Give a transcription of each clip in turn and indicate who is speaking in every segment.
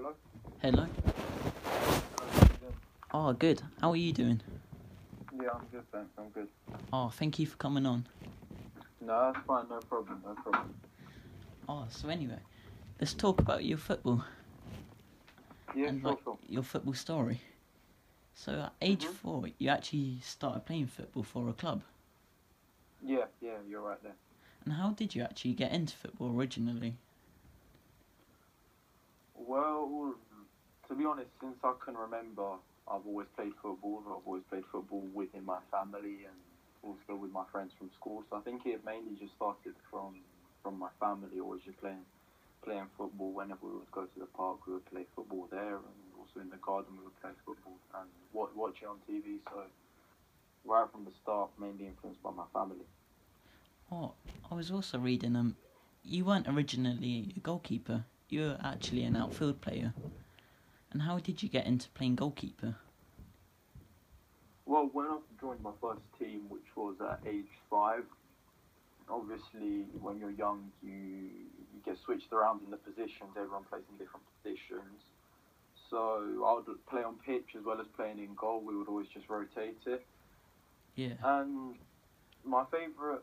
Speaker 1: Hello?
Speaker 2: Hello.
Speaker 1: How you doing?
Speaker 2: Oh, good. How are you doing?
Speaker 1: Yeah, I'm good, thanks. I'm good.
Speaker 2: Oh, thank you for coming on.
Speaker 1: No, that's fine. No problem. No problem.
Speaker 2: Oh, so anyway, let's talk about your football
Speaker 1: Yeah,
Speaker 2: and
Speaker 1: sure,
Speaker 2: like
Speaker 1: sure.
Speaker 2: your football story. So at age
Speaker 1: Mhm.
Speaker 2: four, you actually started playing football for a club.
Speaker 1: Yeah, yeah, you're right there.
Speaker 2: And how did you actually get into football originally?
Speaker 1: Well, to be honest, since I can remember, I've always played football. I've always played football within my family and also with my friends from school. So I think it mainly just started from from my family, always just playing playing football. Whenever we would go to the park, we would play football there, and also in the garden we would play football and wa- watch it on TV. So right from the start, mainly influenced by my family.
Speaker 2: Oh, I was also reading um, you weren't originally a goalkeeper. You were actually an outfield player. And how did you get into playing goalkeeper?
Speaker 1: Well, when I joined my first team, which was at age five, obviously when you're young, you you get switched around in the positions. Everyone plays in different positions. So I would play on pitch as well as playing in goal. We would always just rotate it.
Speaker 2: Yeah.
Speaker 1: And my favourite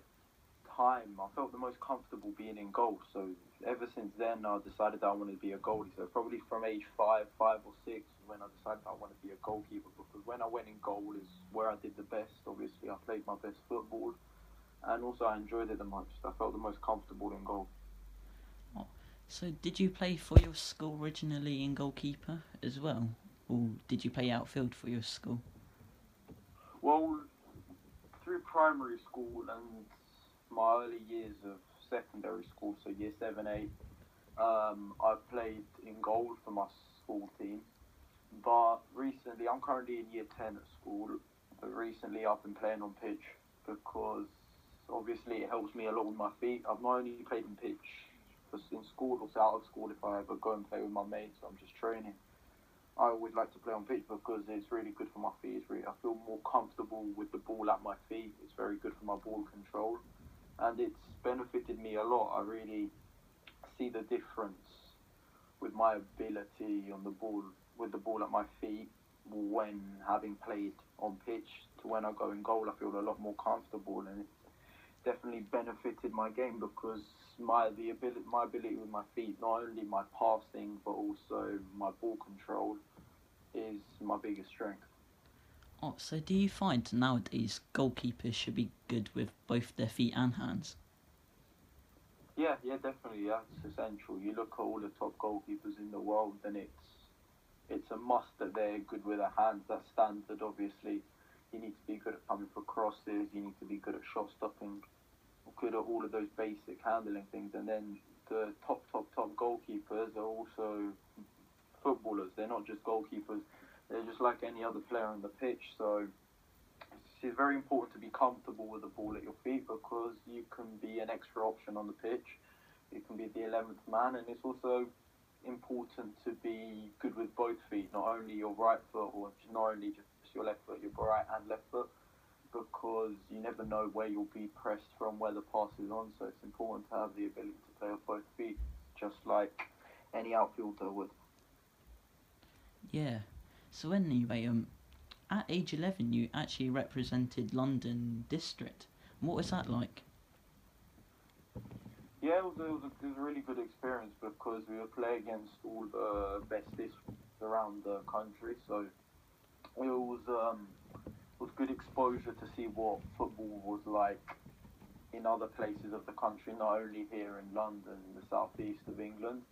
Speaker 1: time, I felt the most comfortable being in goal. So ever since then, I decided that I wanted to be a goalie. So probably from age five, five or six, when I decided I wanted to be a goalkeeper. Because when I went in goal is where I did the best. Obviously, I played my best football, and also I enjoyed it the most. I felt the most comfortable in goal.
Speaker 2: So did you play for your school originally in goalkeeper as well? Or did you play outfield for your school?
Speaker 1: Well, through primary school and my early years of secondary school, so year seven, eight, um, I've played in goal for my school team. But recently, I'm currently in year 10 at school, but recently I've been playing on pitch because obviously it helps me a lot with my feet. I've not only played on pitch in school, or out of school if I ever go and play with my mates, I'm just training. I always like to play on pitch because it's really good for my feet. It's really, I feel more comfortable with the ball at my feet. It's very good for my ball control, and it's benefited me a lot. I really see the difference with my ability on the ball, with the ball at my feet, when having played on pitch to when I go in goal. I feel a lot more comfortable, and it's definitely benefited my game because my the ability my ability with my feet, not only my passing but also my ball control, is my biggest strength.
Speaker 2: Oh, so do you find nowadays goalkeepers should be good with both their feet and hands?
Speaker 1: Yeah, yeah, definitely. That's essential. You look at all the top goalkeepers in the world, and it's it's a must that they're good with their hands. That's standard, obviously. You need to be good at coming for crosses. You need to be good at shot stopping. Good at all of those basic handling things, and then the top, top, top goalkeepers are also footballers. They're not just goalkeepers. They're just like any other player on the pitch. So it's very important to be comfortable with the ball at your feet because you can be an extra option on the pitch. You can be the 11th man, and it's also important to be good with both feet, not only your right foot or not only just your left foot, your right and left foot, because you never know where you'll be pressed from, where the pass is on. So it's important to have the ability to play with both feet, just like any outfielder would.
Speaker 2: Yeah. So anyway, um, at age eleven, you actually represented London District. What was that like?
Speaker 1: Yeah, it was, a, it, was a, it was a really good experience because we would play against all the best districts around the country. So it was um, it was good exposure to see what football was like in other places of the country, not only here in London, the southeast of England,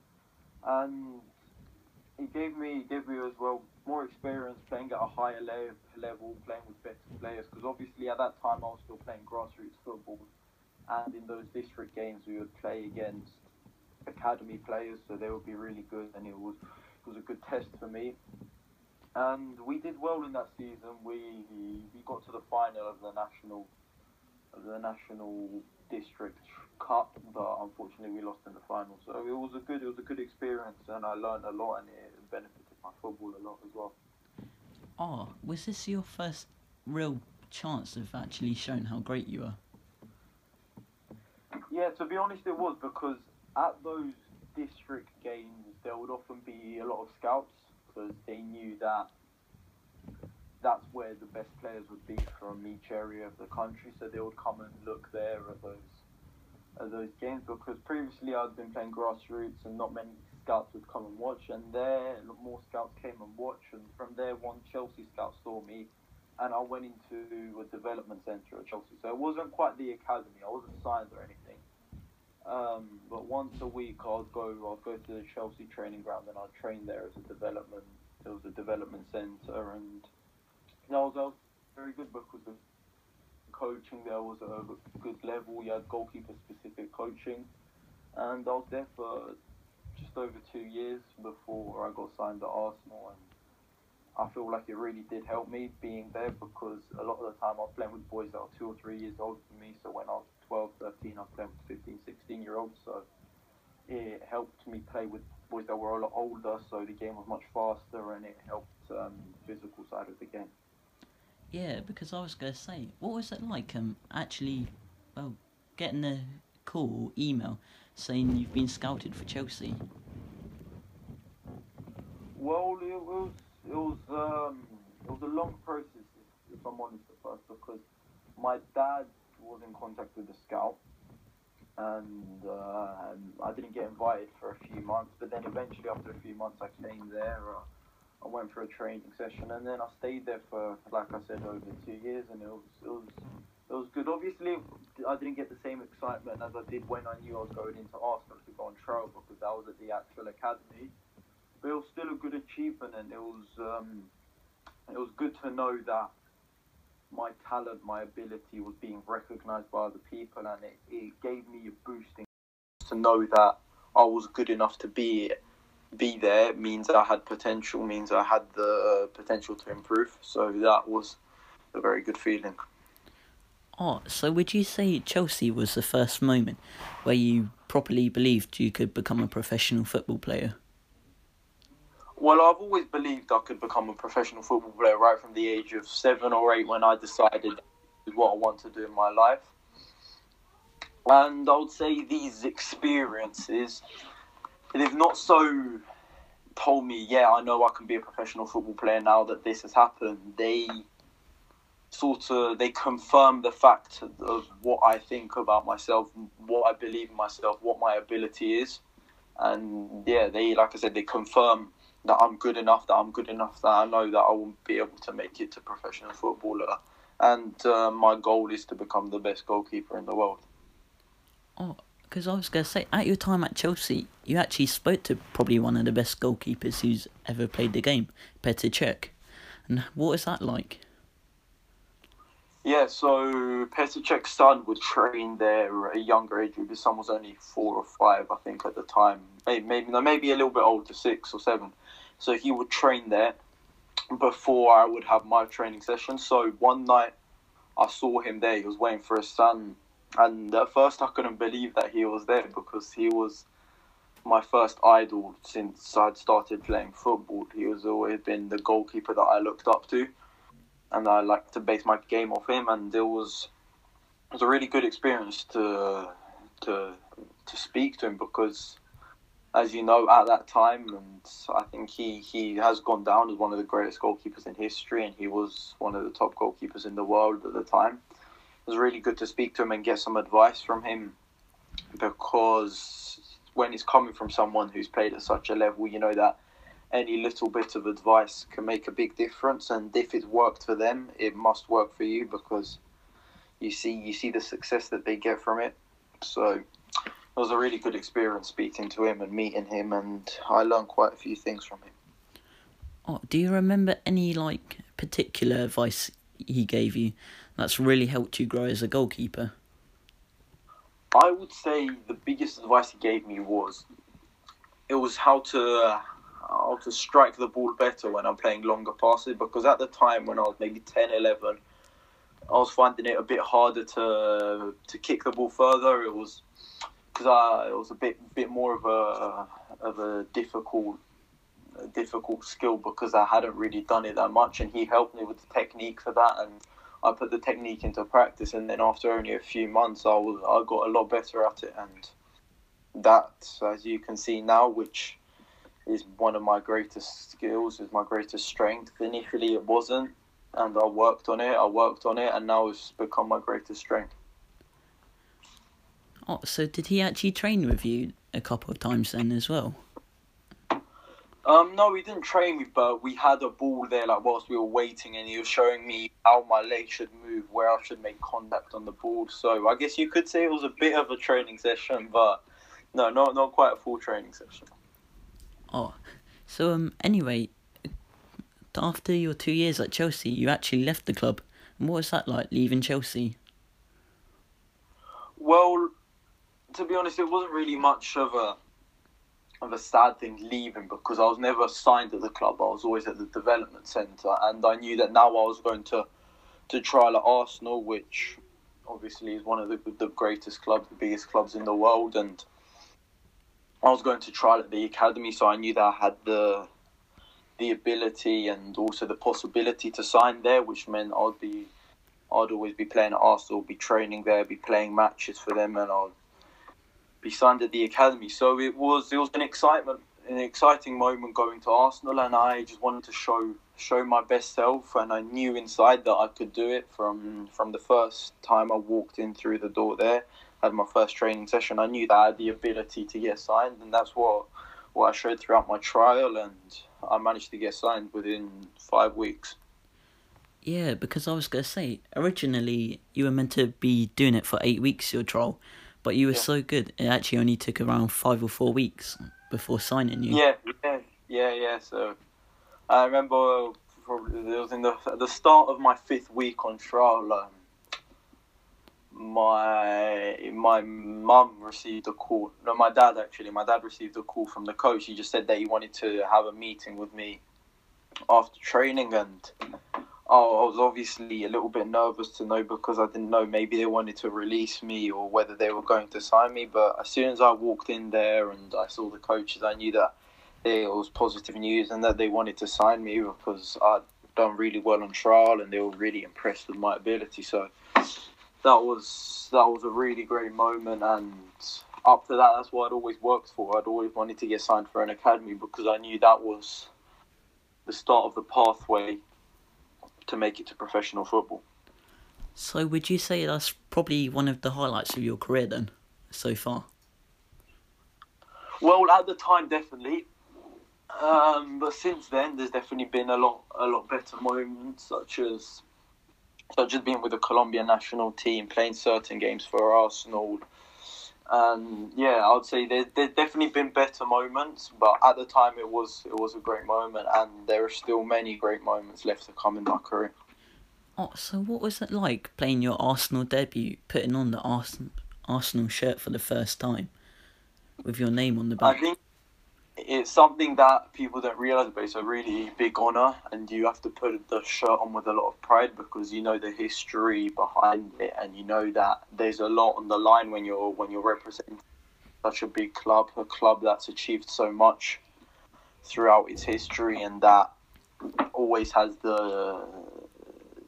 Speaker 1: and it gave me it gave me as well more experience playing at a higher le- level, playing with better players. Because obviously at that time I was still playing grassroots football and in those district games we would play against academy players, so they would be really good, and it was it was a good test for me. And we did well in that season. We we got to the final of the national of the national district cup, but unfortunately we lost in the final. So it was a good it was a good experience, and I learned a lot, and it benefited my football a lot as well.
Speaker 2: Oh, was this your first real chance of actually showing how great you are?
Speaker 1: Yeah, to be honest, it was because at those district games there would often be a lot of scouts because they knew that that's where the best players would be from each area of the country. So they would come and look there at those at those games because previously I'd been playing grassroots and not many scouts would come and watch. And there, more scouts came and watched. And from there, one Chelsea scout saw me, and I went into a development centre at Chelsea. So it wasn't quite the academy. I wasn't signed or anything. Um, but once a week, I'd go. I'd go to the Chelsea training ground, and I'd train there as a development. It was a development centre, and you know, I was, I was very good because the coaching there was a good level. You had goalkeeper specific coaching, and I was there for just over two years before I got signed to Arsenal. And I feel like it really did help me being there because a lot of the time I was playing with boys that are two or three years older than me. So when I was 12, 13, I was playing with 15, 16 year olds. So it helped me play with boys that were a lot older. So the game was much faster and it helped um, physical side of the game.
Speaker 2: Yeah, because I was going to say, what was it like um, actually, well, getting a call, email, saying you've been scouted for Chelsea?
Speaker 1: Well, it was it was um, it was a long process, if I'm honest at first, because my dad was in contact with the scout, and, uh, I didn't get invited for a few months. But then eventually, after a few months, I came there. Uh, I went for a training session, and then I stayed there for, like I said, over two years, and it was it was it was good. Obviously, I didn't get the same excitement as I did when I knew I was going into Arsenal to go on trial because that was at the actual academy but it was still a good achievement, and it was um, it was good to know that my talent, my ability was being recognised by other people, and it, it gave me a boosting to know that I was good enough to be be there. Means I had potential. Means I had the potential to improve. So that was a very good feeling.
Speaker 2: Oh, so would you say Chelsea was the first moment where you properly believed you could become a professional football player?
Speaker 1: Well, I've always believed I could become a professional football player right from the age of seven or eight when I decided what I want to do in my life. And I would say these experiences, they've not so told me, yeah, I know I can be a professional football player now that this has happened. They sort of they confirm the fact of what I think about myself, what I believe in myself, what my ability is, and yeah, they like I said, they confirm that I'm good enough, that I'm good enough, that I know that I will be able to make it to professional footballer. And uh, my goal is to become the best goalkeeper in the world.
Speaker 2: Oh, because I was going to say, at your time at Chelsea, you actually spoke to probably one of the best goalkeepers who's ever played the game, Petr Cech. And what is that like?
Speaker 1: Yeah, so Petr son would train there at a younger age. His son was only four or five, I think, at the time. Maybe, maybe, maybe a little bit older, six or seven. So he would train there before I would have my training session. So one night I saw him there. He was waiting for his son, and at first I couldn't believe that he was there because he was my first idol since I'd started playing football. He was always been the goalkeeper that I looked up to, and I like to base my game off him. And it was it was a really good experience to to to speak to him because as you know, at that time, and I think he, he has gone down as one of the greatest goalkeepers in history, and he was one of the top goalkeepers in the world at the time. It was really good to speak to him and get some advice from him because when he's coming from someone who's played at such a level, you know that any little bit of advice can make a big difference, and if it worked for them, it must work for you because you see you see the success that they get from it. So it was a really good experience speaking to him and meeting him, and I learned quite a few things from him.
Speaker 2: Oh, do you remember any like particular advice he gave you that's really helped you grow as a goalkeeper?
Speaker 1: I would say the biggest advice he gave me was it was how to uh, how to strike the ball better when I'm playing longer passes because at the time when I was maybe 10, 11, I was finding it a bit harder to to kick the ball further. It was because it was a bit bit more of a of a difficult a difficult skill because I hadn't really done it that much, and he helped me with the technique for that, and I put the technique into practice, and then after only a few months, I was I got a lot better at it, and that, as you can see now, which is one of my greatest skills, is my greatest strength. Initially, it wasn't, and I worked on it. I worked on it, and now it's become my greatest strength.
Speaker 2: Oh, so did he actually train with you a couple of times then as well?
Speaker 1: Um, no, he didn't train me, but we had a ball there, like whilst we were waiting, and he was showing me how my leg should move, where I should make contact on the ball. So I guess you could say it was a bit of a training session, but no, not not quite a full training session.
Speaker 2: Oh, so um, anyway, after your two years at Chelsea, you actually left the club. And what was that like, leaving Chelsea?
Speaker 1: Well, to be honest, it wasn't really much of a of a sad thing leaving because I was never signed at the club. I was always at the development centre, and I knew that now I was going to to trial at Arsenal, which obviously is one of the the greatest clubs, the biggest clubs in the world, and I was going to trial at the academy, so I knew that I had the the ability and also the possibility to sign there, which meant I'd be I'd always be playing at Arsenal, be training there, be playing matches for them, and I'd be signed at the academy. So it was it was an excitement, an exciting moment going to Arsenal, and I just wanted to show show my best self, and I knew inside that I could do it from from the first time I walked in through the door there. Had my first training session. I knew that I had the ability to get signed, and that's what what I showed throughout my trial, and I managed to get signed within five weeks.
Speaker 2: Yeah, because I was gonna say originally you were meant to be doing it for eight weeks your trial, but you were yeah. so good, it actually only took around five or four weeks before signing you.
Speaker 1: Yeah, yeah, yeah, yeah. So I remember probably it was in the the start of my fifth week on trial. Um, my my mum received a call. No, my dad actually. My dad received a call from the coach. He just said that he wanted to have a meeting with me after training, and Oh, I was obviously a little bit nervous to know because I didn't know maybe they wanted to release me or whether they were going to sign me. But as soon as I walked in there and I saw the coaches, I knew that it was positive news and that they wanted to sign me because I'd done really well on trial and they were really impressed with my ability. So that was that was a really great moment and up to that that's what I'd always worked for. I'd always wanted to get signed for an academy because I knew that was the start of the pathway to make it to professional football.
Speaker 2: So, would you say that's probably one of the highlights of your career then, so far?
Speaker 1: Well, at the time, definitely. Um, but since then, there's definitely been a lot, a lot better moments, such as, such as being with the Colombian national team, playing certain games for Arsenal. And yeah, I would say there, there's definitely been better moments, but at the time it was it was a great moment, and there are still many great moments left to come in my career.
Speaker 2: Oh, so what was it like playing your Arsenal debut, putting on the Arsenal Arsenal shirt for the first time, with your name on the back?
Speaker 1: I think it's something that people don't realize, but it's a really big honor, and you have to put the shirt on with a lot of pride because you know the history behind it, and you know that there's a lot on the line when you're when you're representing such a big club, a club that's achieved so much throughout its history, and that always has the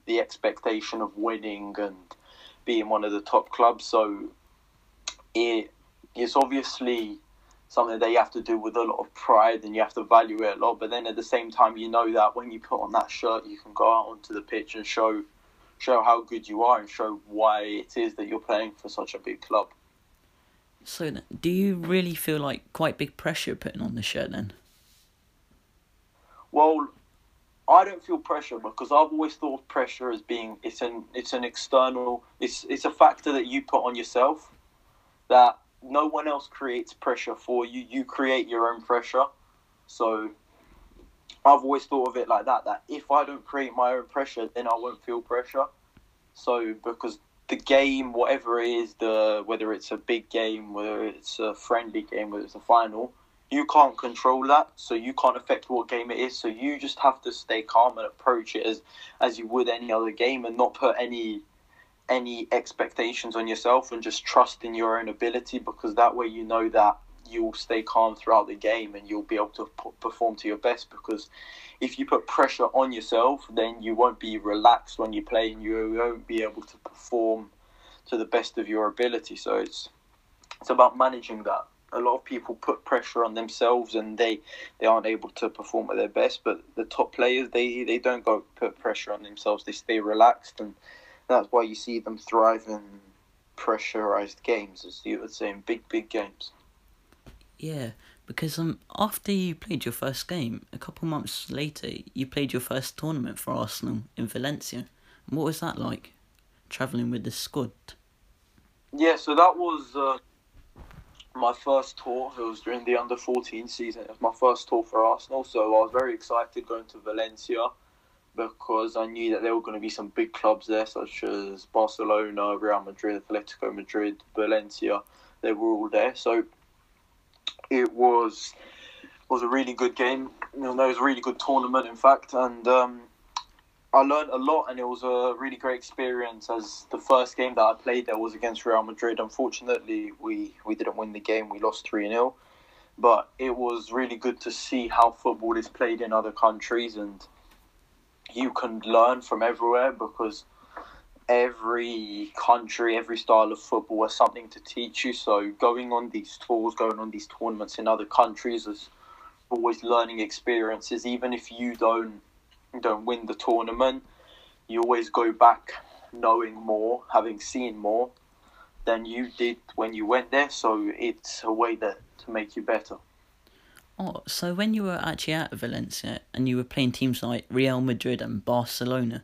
Speaker 1: the expectation of winning and being one of the top clubs. So it it's obviously something that you have to do with a lot of pride and you have to value it a lot. But then at the same time, you know that when you put on that shirt, you can go out onto the pitch and show show how good you are and show why it is that you're playing for such a big club.
Speaker 2: So, do you really feel like quite big pressure putting on the shirt then?
Speaker 1: Well, I don't feel pressure because I've always thought pressure as being it's an it's an external it's it's a factor that you put on yourself that no one else creates pressure for you. You create your own pressure. So I've always thought of it like that. That if I don't create my own pressure, then I won't feel pressure. So because the game, whatever it is, the whether it's a big game, whether it's a friendly game, whether it's a final, you can't control that. So you can't affect what game it is. So you just have to stay calm and approach it as as you would any other game, and not put any any expectations on yourself and just trust in your own ability because that way you know that you'll stay calm throughout the game and you'll be able to perform to your best because if you put pressure on yourself then you won't be relaxed when you play and you won't be able to perform to the best of your ability so it's it's about managing that a lot of people put pressure on themselves and they they aren't able to perform at their best. But the top players they they don't go put pressure on themselves. They stay relaxed, and that's why you see them thrive in pressurized games, as you would say, in big big games.
Speaker 2: Yeah, because um after you played your first game, a couple months later, you played your first tournament for Arsenal in Valencia. What was that like, traveling with the squad?
Speaker 1: Yeah, so that was. Uh, my first tour. It was during the under 14 season. It was my first tour for Arsenal, so I was very excited going to Valencia because I knew that there were going to be some big clubs there, such as Barcelona, Real Madrid, Atletico Madrid, Valencia. They were all there, so it was was a really good game. You know, it was a really good tournament, in fact, and um, I learned a lot, and it was a really great experience. As the first game that I played there was against Real Madrid. Unfortunately, we we didn't win the game. We lost three 0 but it was really good to see how football is played in other countries, and you can learn from everywhere because every country, every style of football has something to teach you. So going on these tours, going on these tournaments in other countries is always learning experiences, even if you don't don't win the tournament, you always go back knowing more, having seen more than you did when you went there. So it's a way that to make you better.
Speaker 2: Oh, so when you were actually at Valencia and you were playing teams like Real Madrid and Barcelona,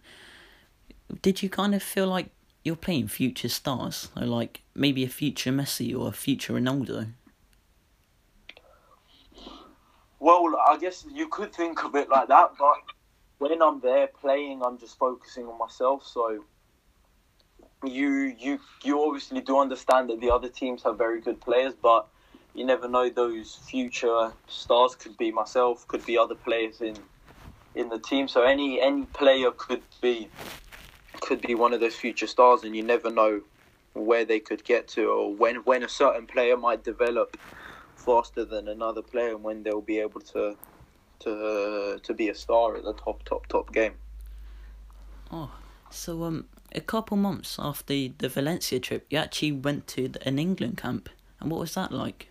Speaker 2: did you kind of feel like you're playing future stars, like maybe a future Messi or a future Ronaldo?
Speaker 1: Well, I guess you could think of it like that, but when I'm there playing, I'm just focusing on myself. So you you you obviously do understand that the other teams have very good players, but you never know those future stars could be myself, could be other players in in the team. So any any player could be could be one of those future stars, and you never know where they could get to or when when a certain player might develop faster than another player and when they'll be able to to to be a star at the top top top game.
Speaker 2: Oh, so um, a couple months after the Valencia trip, you actually went to an England camp, and what was that like?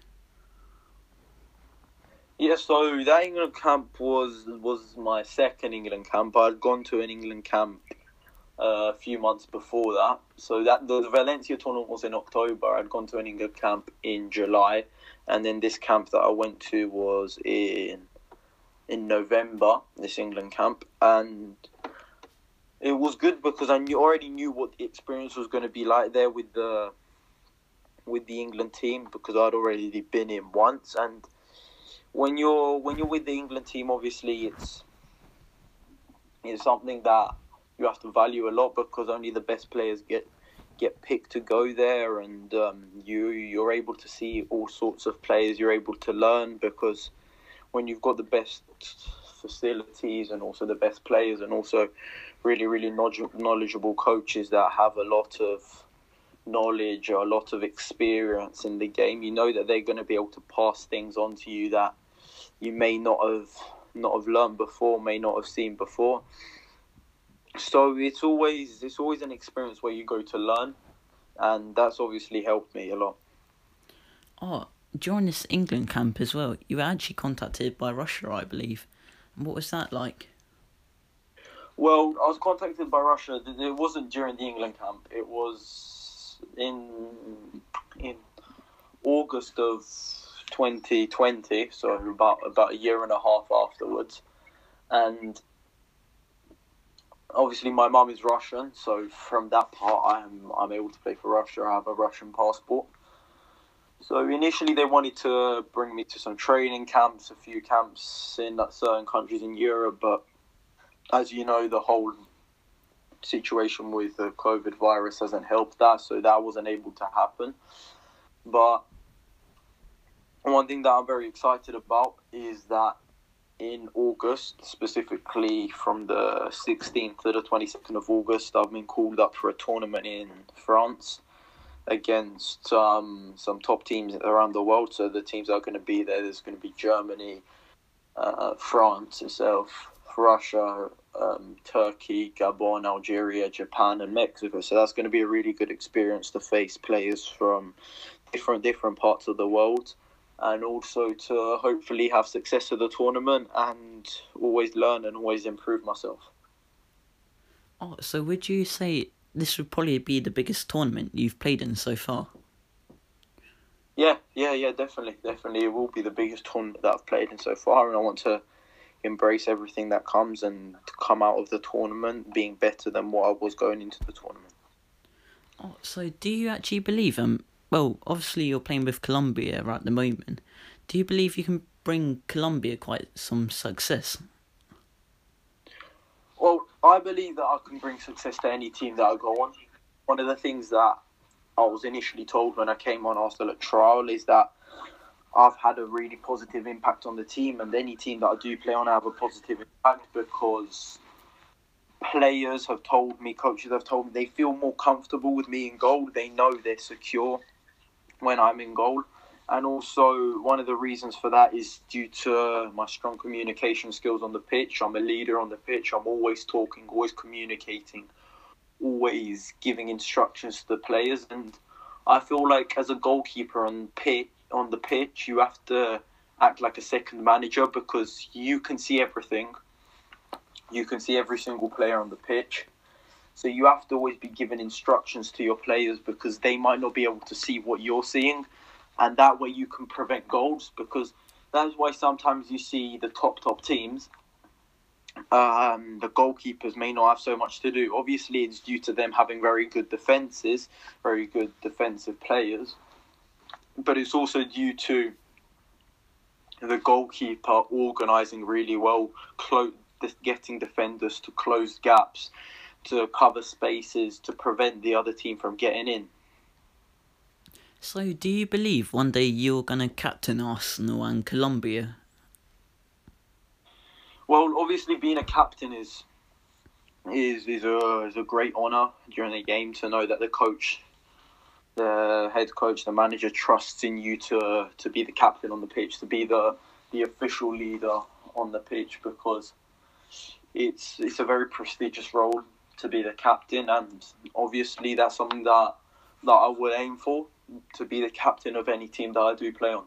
Speaker 1: Yeah, so that England camp was was my second England camp. I'd gone to an England camp uh, a few months before that. So that the Valencia tournament was in October. I'd gone to an England camp in July, and then this camp that I went to was in in November, this England camp, and it was good because I knew, already knew what the experience was going to be like there with the with the England team because I'd already been in once, and when you're when you're with the England team, obviously it's it's something that you have to value a lot because only the best players get get picked to go there, and um, you you're able to see all sorts of players. You're able to learn because when you've got the best facilities and also the best players and also really really knowledgeable coaches that have a lot of knowledge or a lot of experience in the game you know that they're going to be able to pass things on to you that you may not have not have learned before may not have seen before so it's always it's always an experience where you go to learn and that's obviously helped me a lot
Speaker 2: oh during this England camp as well, you were actually contacted by Russia, I believe. What was that like?
Speaker 1: Well, I was contacted by Russia. It wasn't during the England camp. It was in in August of 2020, so about about a year and a half afterwards. And obviously, my mum is Russian, so from that part, I'm I'm able to play for Russia. I have a Russian passport. So initially, they wanted to bring me to some training camps, a few camps in certain countries in Europe, but as you know, the whole situation with the COVID virus hasn't helped that, so that wasn't able to happen. But one thing that I'm very excited about is that in August, specifically from the 16th to the 22nd of August, I've been called up for a tournament in France against um, some top teams around the world. So the teams are going to be there. There's going to be Germany, uh, France itself, Russia, um, Turkey, Gabon, Algeria, Japan, and Mexico. So that's going to be a really good experience to face players from different different parts of the world. And also to hopefully have success at the tournament and always learn and always improve myself.
Speaker 2: Oh, so would you say this would probably be the biggest tournament you've played in so far?
Speaker 1: Yeah, yeah, yeah, definitely, definitely. It will be the biggest tournament that I've played in so far, and I want to embrace everything that comes and come out of the tournament being better than what I was going into the tournament.
Speaker 2: Oh, so do you actually believe um well, obviously you're playing with Colombia at the moment. Do you believe you can bring Colombia quite some success?
Speaker 1: Well, I believe that I can bring success to any team that I go on. One of the things that I was initially told when I came on Arsenal at trial is that I've had a really positive impact on the team, and any team that I do play on, I have a positive impact because players have told me, coaches have told me, they feel more comfortable with me in goal. They know they're secure when I'm in goal. And also, one of the reasons for that is due to my strong communication skills on the pitch. I'm a leader on the pitch. I'm always talking, always communicating, always giving instructions to the players. And I feel like as a goalkeeper on pitch, on the pitch, you have to act like a second manager because you can see everything. You can see every single player on the pitch. So you have to always be giving instructions to your players because they might not be able to see what you're seeing, and that way you can prevent goals. Because that's why sometimes you see the top top teams, um, the goalkeepers may not have so much to do. Obviously, it's due to them having very good defenses, very good defensive players, but it's also due to the goalkeeper organising really well, clo- getting defenders to close gaps to cover spaces to prevent the other team from getting in.
Speaker 2: So, do you believe one day you're going to captain Arsenal and Colombia?
Speaker 1: Well, obviously, being a captain is is is a is a great honour during the game to know that the coach, the head coach, the manager trusts in you to to be the captain on the pitch, to be the the official leader on the pitch because it's it's a very prestigious role to be the captain, and obviously that's something that that I would aim for to be the captain of any team that I do play on.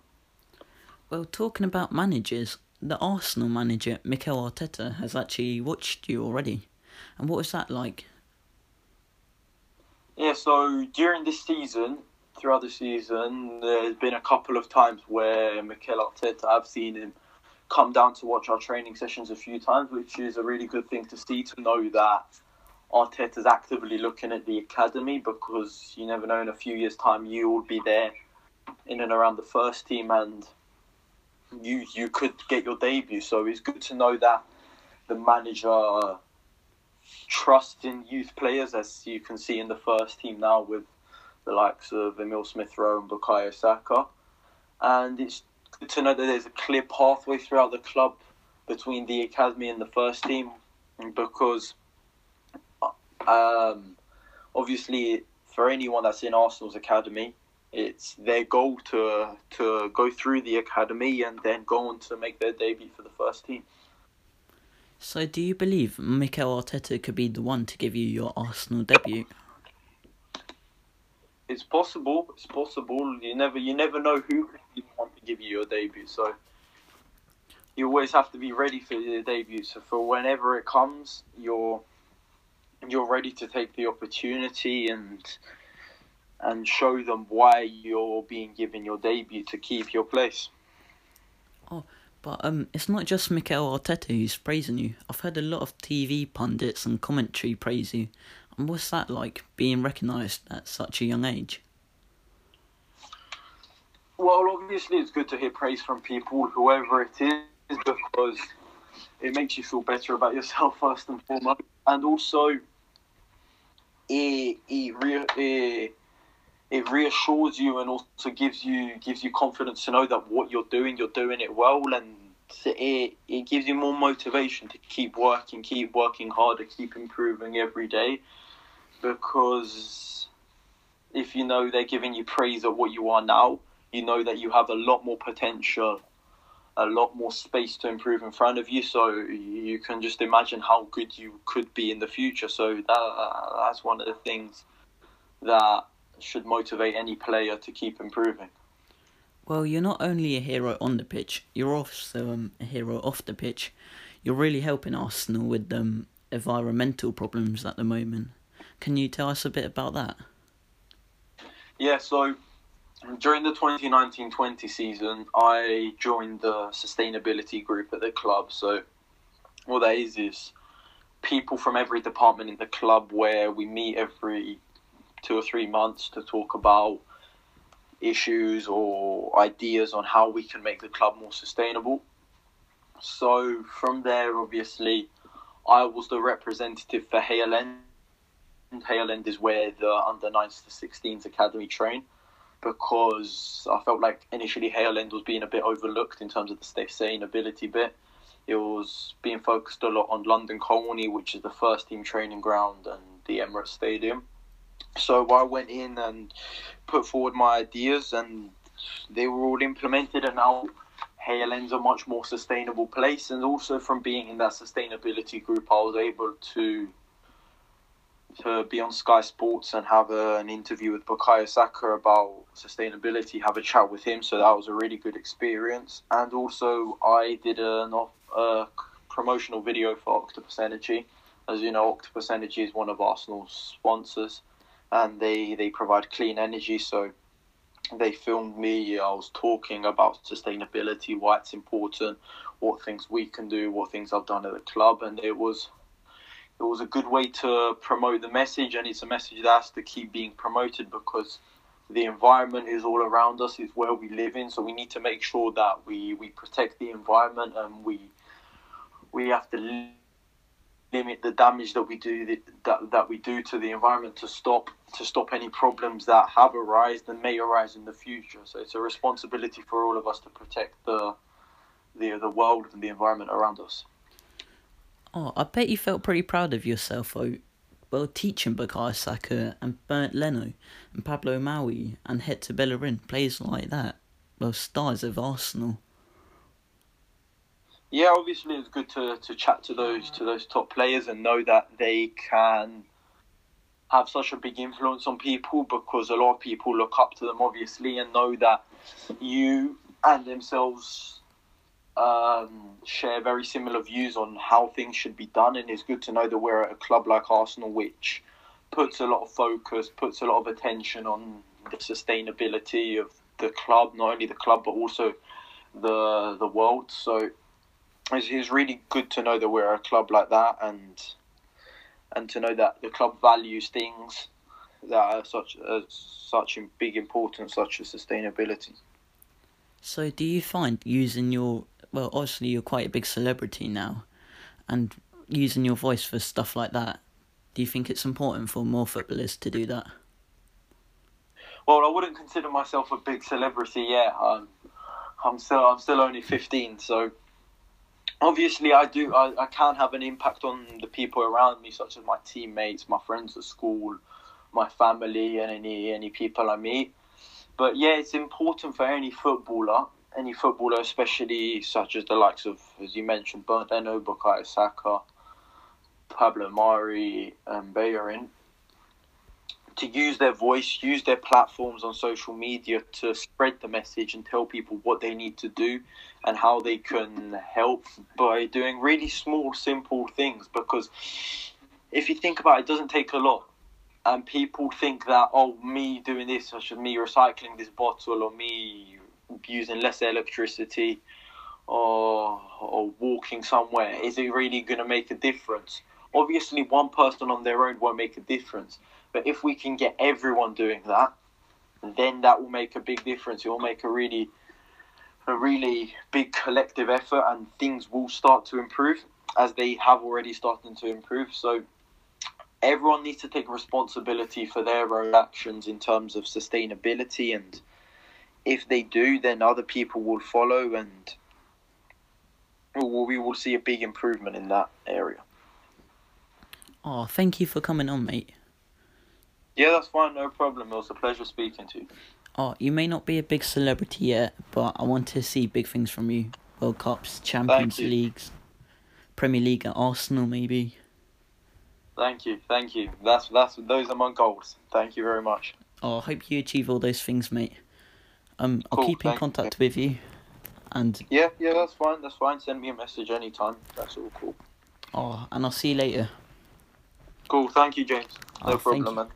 Speaker 2: Well, talking about managers, the Arsenal manager Mikel Arteta has actually watched you already, and what was that like?
Speaker 1: Yeah, so during this season, throughout the season, there's been a couple of times where Mikel Arteta, I've seen him come down to watch our training sessions a few times, which is a really good thing to see to know that Arteta's actively looking at the academy because you never know in a few years' time you will be there in and around the first team and you you could get your debut. So it's good to know that the manager trusts in youth players, as you can see in the first team now with the likes of Emile Smith Rowe and Bukayo Saka. And it's good to know that there's a clear pathway throughout the club between the academy and the first team because um, obviously, for anyone that's in Arsenal's academy, it's their goal to to go through the academy and then go on to make their debut for the first team.
Speaker 2: So, do you believe Mikel Arteta could be the one to give you your Arsenal debut?
Speaker 1: It's possible. It's possible. You never you never know who could want to give you your debut. So you always have to be ready for your debut. So for whenever it comes, you're you're ready to take the opportunity and and show them why you're being given your debut to keep your place.
Speaker 2: Oh, but um, it's not just Mikel Arteta who's praising you. I've heard a lot of TV pundits and commentary praise you. And what's that like, being recognised at such a young age?
Speaker 1: Well, obviously, it's good to hear praise from people, whoever it is, because it makes you feel better about yourself first and foremost, and also it it, re- it reassures you and also gives you gives you confidence to know that what you're doing you're doing it well and it it gives you more motivation to keep working keep working harder keep improving every day. Because if you know they're giving you praise at what you are now you know that you have a lot more potential a lot more space to improve in front of you. So you can just imagine how good you could be in the future. So that, that's one of the things that should motivate any player to keep improving.
Speaker 2: Well, you're not only a hero on the pitch, you're also um, a hero off the pitch. You're really helping Arsenal with um, environmental problems at the moment. Can you tell us a bit about that?
Speaker 1: Yeah, so during the 2019-20 season, I joined the sustainability group at the club. So what that is is people from every department in the club where we meet every two or three months to talk about issues or ideas on how we can make the club more sustainable. So from there, obviously, I was the representative for. Hale End is where the under 9s to 16s academy train because I felt like initially Hale End was being a bit overlooked in terms of the sustainability bit. It was being focused a lot on London Colney, which is the first team training ground, and the Emirates Stadium. So I went in and put forward my ideas, and they were all implemented, and now Hale End's a much more sustainable place. And also from being in that sustainability group, I was able to to be on Sky Sports and have a, an interview with Bukayo Saka about sustainability, have a chat with him. So that was a really good experience. And also, I did an a promotional video for Octopus Energy. As you know, Octopus Energy is one of Arsenal's sponsors, and they they provide clean energy. So they filmed me. I was talking about sustainability, why it's important, what things we can do, what things I've done at the club, and it was it was a good way to promote the message, and it's a message that has to keep being promoted because the environment is all around us, it's where we live in, so we need to make sure that we, we protect the environment and we we have to limit the damage that we do that, that we do to the environment to stop to stop any problems that have arisen and may arise in the future. So it's a responsibility for all of us to protect the the the world and the environment around us.
Speaker 2: Oh, I bet you felt pretty proud of yourself, though. Well, teaching Bukayo Saka and Bernd Leno and Pablo Mari and Hector Bellerin, players like that, well, stars of Arsenal.
Speaker 1: Yeah, obviously it's good to, to chat to those to those top players and know that they can have such a big influence on people because a lot of people look up to them obviously and know that you and themselves um, share very similar views on how things should be done, and it's good to know that we're at a club like Arsenal, which puts a lot of focus, puts a lot of attention on the sustainability of the club, not only the club but also the the world. So it's, it's really good to know that we're a club like that, and and to know that the club values things that are such as such big importance, such as sustainability.
Speaker 2: So, do you find using your well, obviously you're quite a big celebrity now, and using your voice for stuff like that, do you think it's important for more footballers to do that?
Speaker 1: Well, I wouldn't consider myself a big celebrity yet. Um, I'm still I'm still only 15, so obviously I do I, I can have an impact on the people around me, such as my teammates, my friends at school, my family, and any any people I meet. But yeah, it's important for any footballer any footballer, especially such as the likes of, as you mentioned, Bernd Leno, Bukayo Saka, Pablo Mari, and Bellerin, to use their voice, use their platforms on social media to spread the message and tell people what they need to do and how they can help by doing really small, simple things. Because if you think about it, it doesn't take a lot. And people think that, oh, me doing this, such as me recycling this bottle, or me using less electricity or or walking somewhere is it really going to make a difference? Obviously one person on their own won't make a difference but if we can get everyone doing that then that will make a big difference. It will make a really a really big collective effort and things will start to improve as they have already started to improve. So everyone needs to take responsibility for their own actions in terms of sustainability and if they do, then other people will follow, and we will see a big improvement in that area.
Speaker 2: Oh, thank you for coming on, mate.
Speaker 1: Yeah, that's fine, no problem. It was a pleasure speaking to you.
Speaker 2: Oh, you may not be a big celebrity yet, but I want to see big things from you. World Cups, Champions Leagues, Premier League at Arsenal, maybe.
Speaker 1: Thank you, thank you. That's that's those are my goals. Thank you very much.
Speaker 2: Oh, I hope you achieve all those things, mate. Um, I'll
Speaker 1: Cool,
Speaker 2: keep in
Speaker 1: thank you.
Speaker 2: contact with you, and
Speaker 1: Yeah, yeah, that's fine. That's fine. Send me a message anytime. That's all cool.
Speaker 2: oh, and I'll see you later.
Speaker 1: Cool. Thank you, James. No
Speaker 2: Oh,
Speaker 1: problem, man.